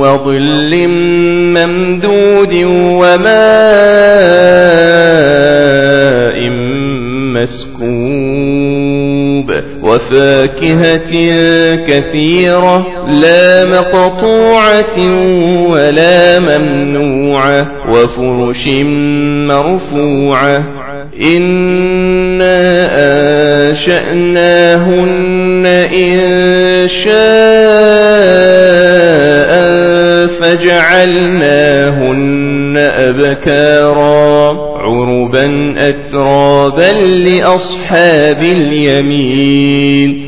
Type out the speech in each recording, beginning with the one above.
وظل ممدود وماء مسكوب وفاكهة كثيرة لا مقطوعة ولا ممنوعة وفرش مرفوعة إنا أنشأناهن فجعلناهن أبكارا عربا أترابا لأصحاب اليمين.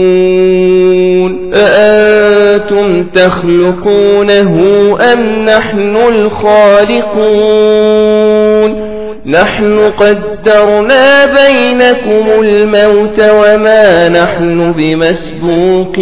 تخلقونه أم نحن الخالقون؟ نحن قدرنا بينكم الموت وما نحن بمسبوقين.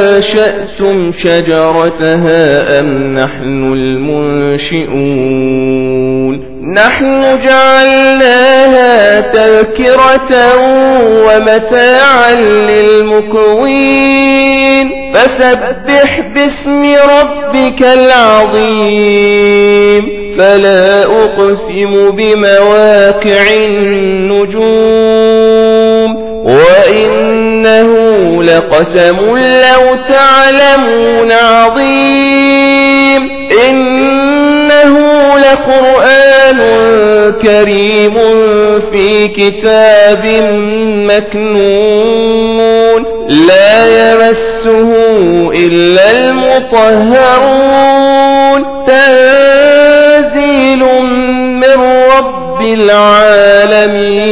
أنشأتم شجرتها أم نحن المنشئون نحن جعلناها تذكرة ومتاعا للمكوين فسبح باسم ربك العظيم فلا أقسم بمواقع النجوم لقسم لو تعلمون عظيم إنه لقرآن كريم في كتاب مكنون لا يمسه إلا المطهرون تنزيل من رب العالمين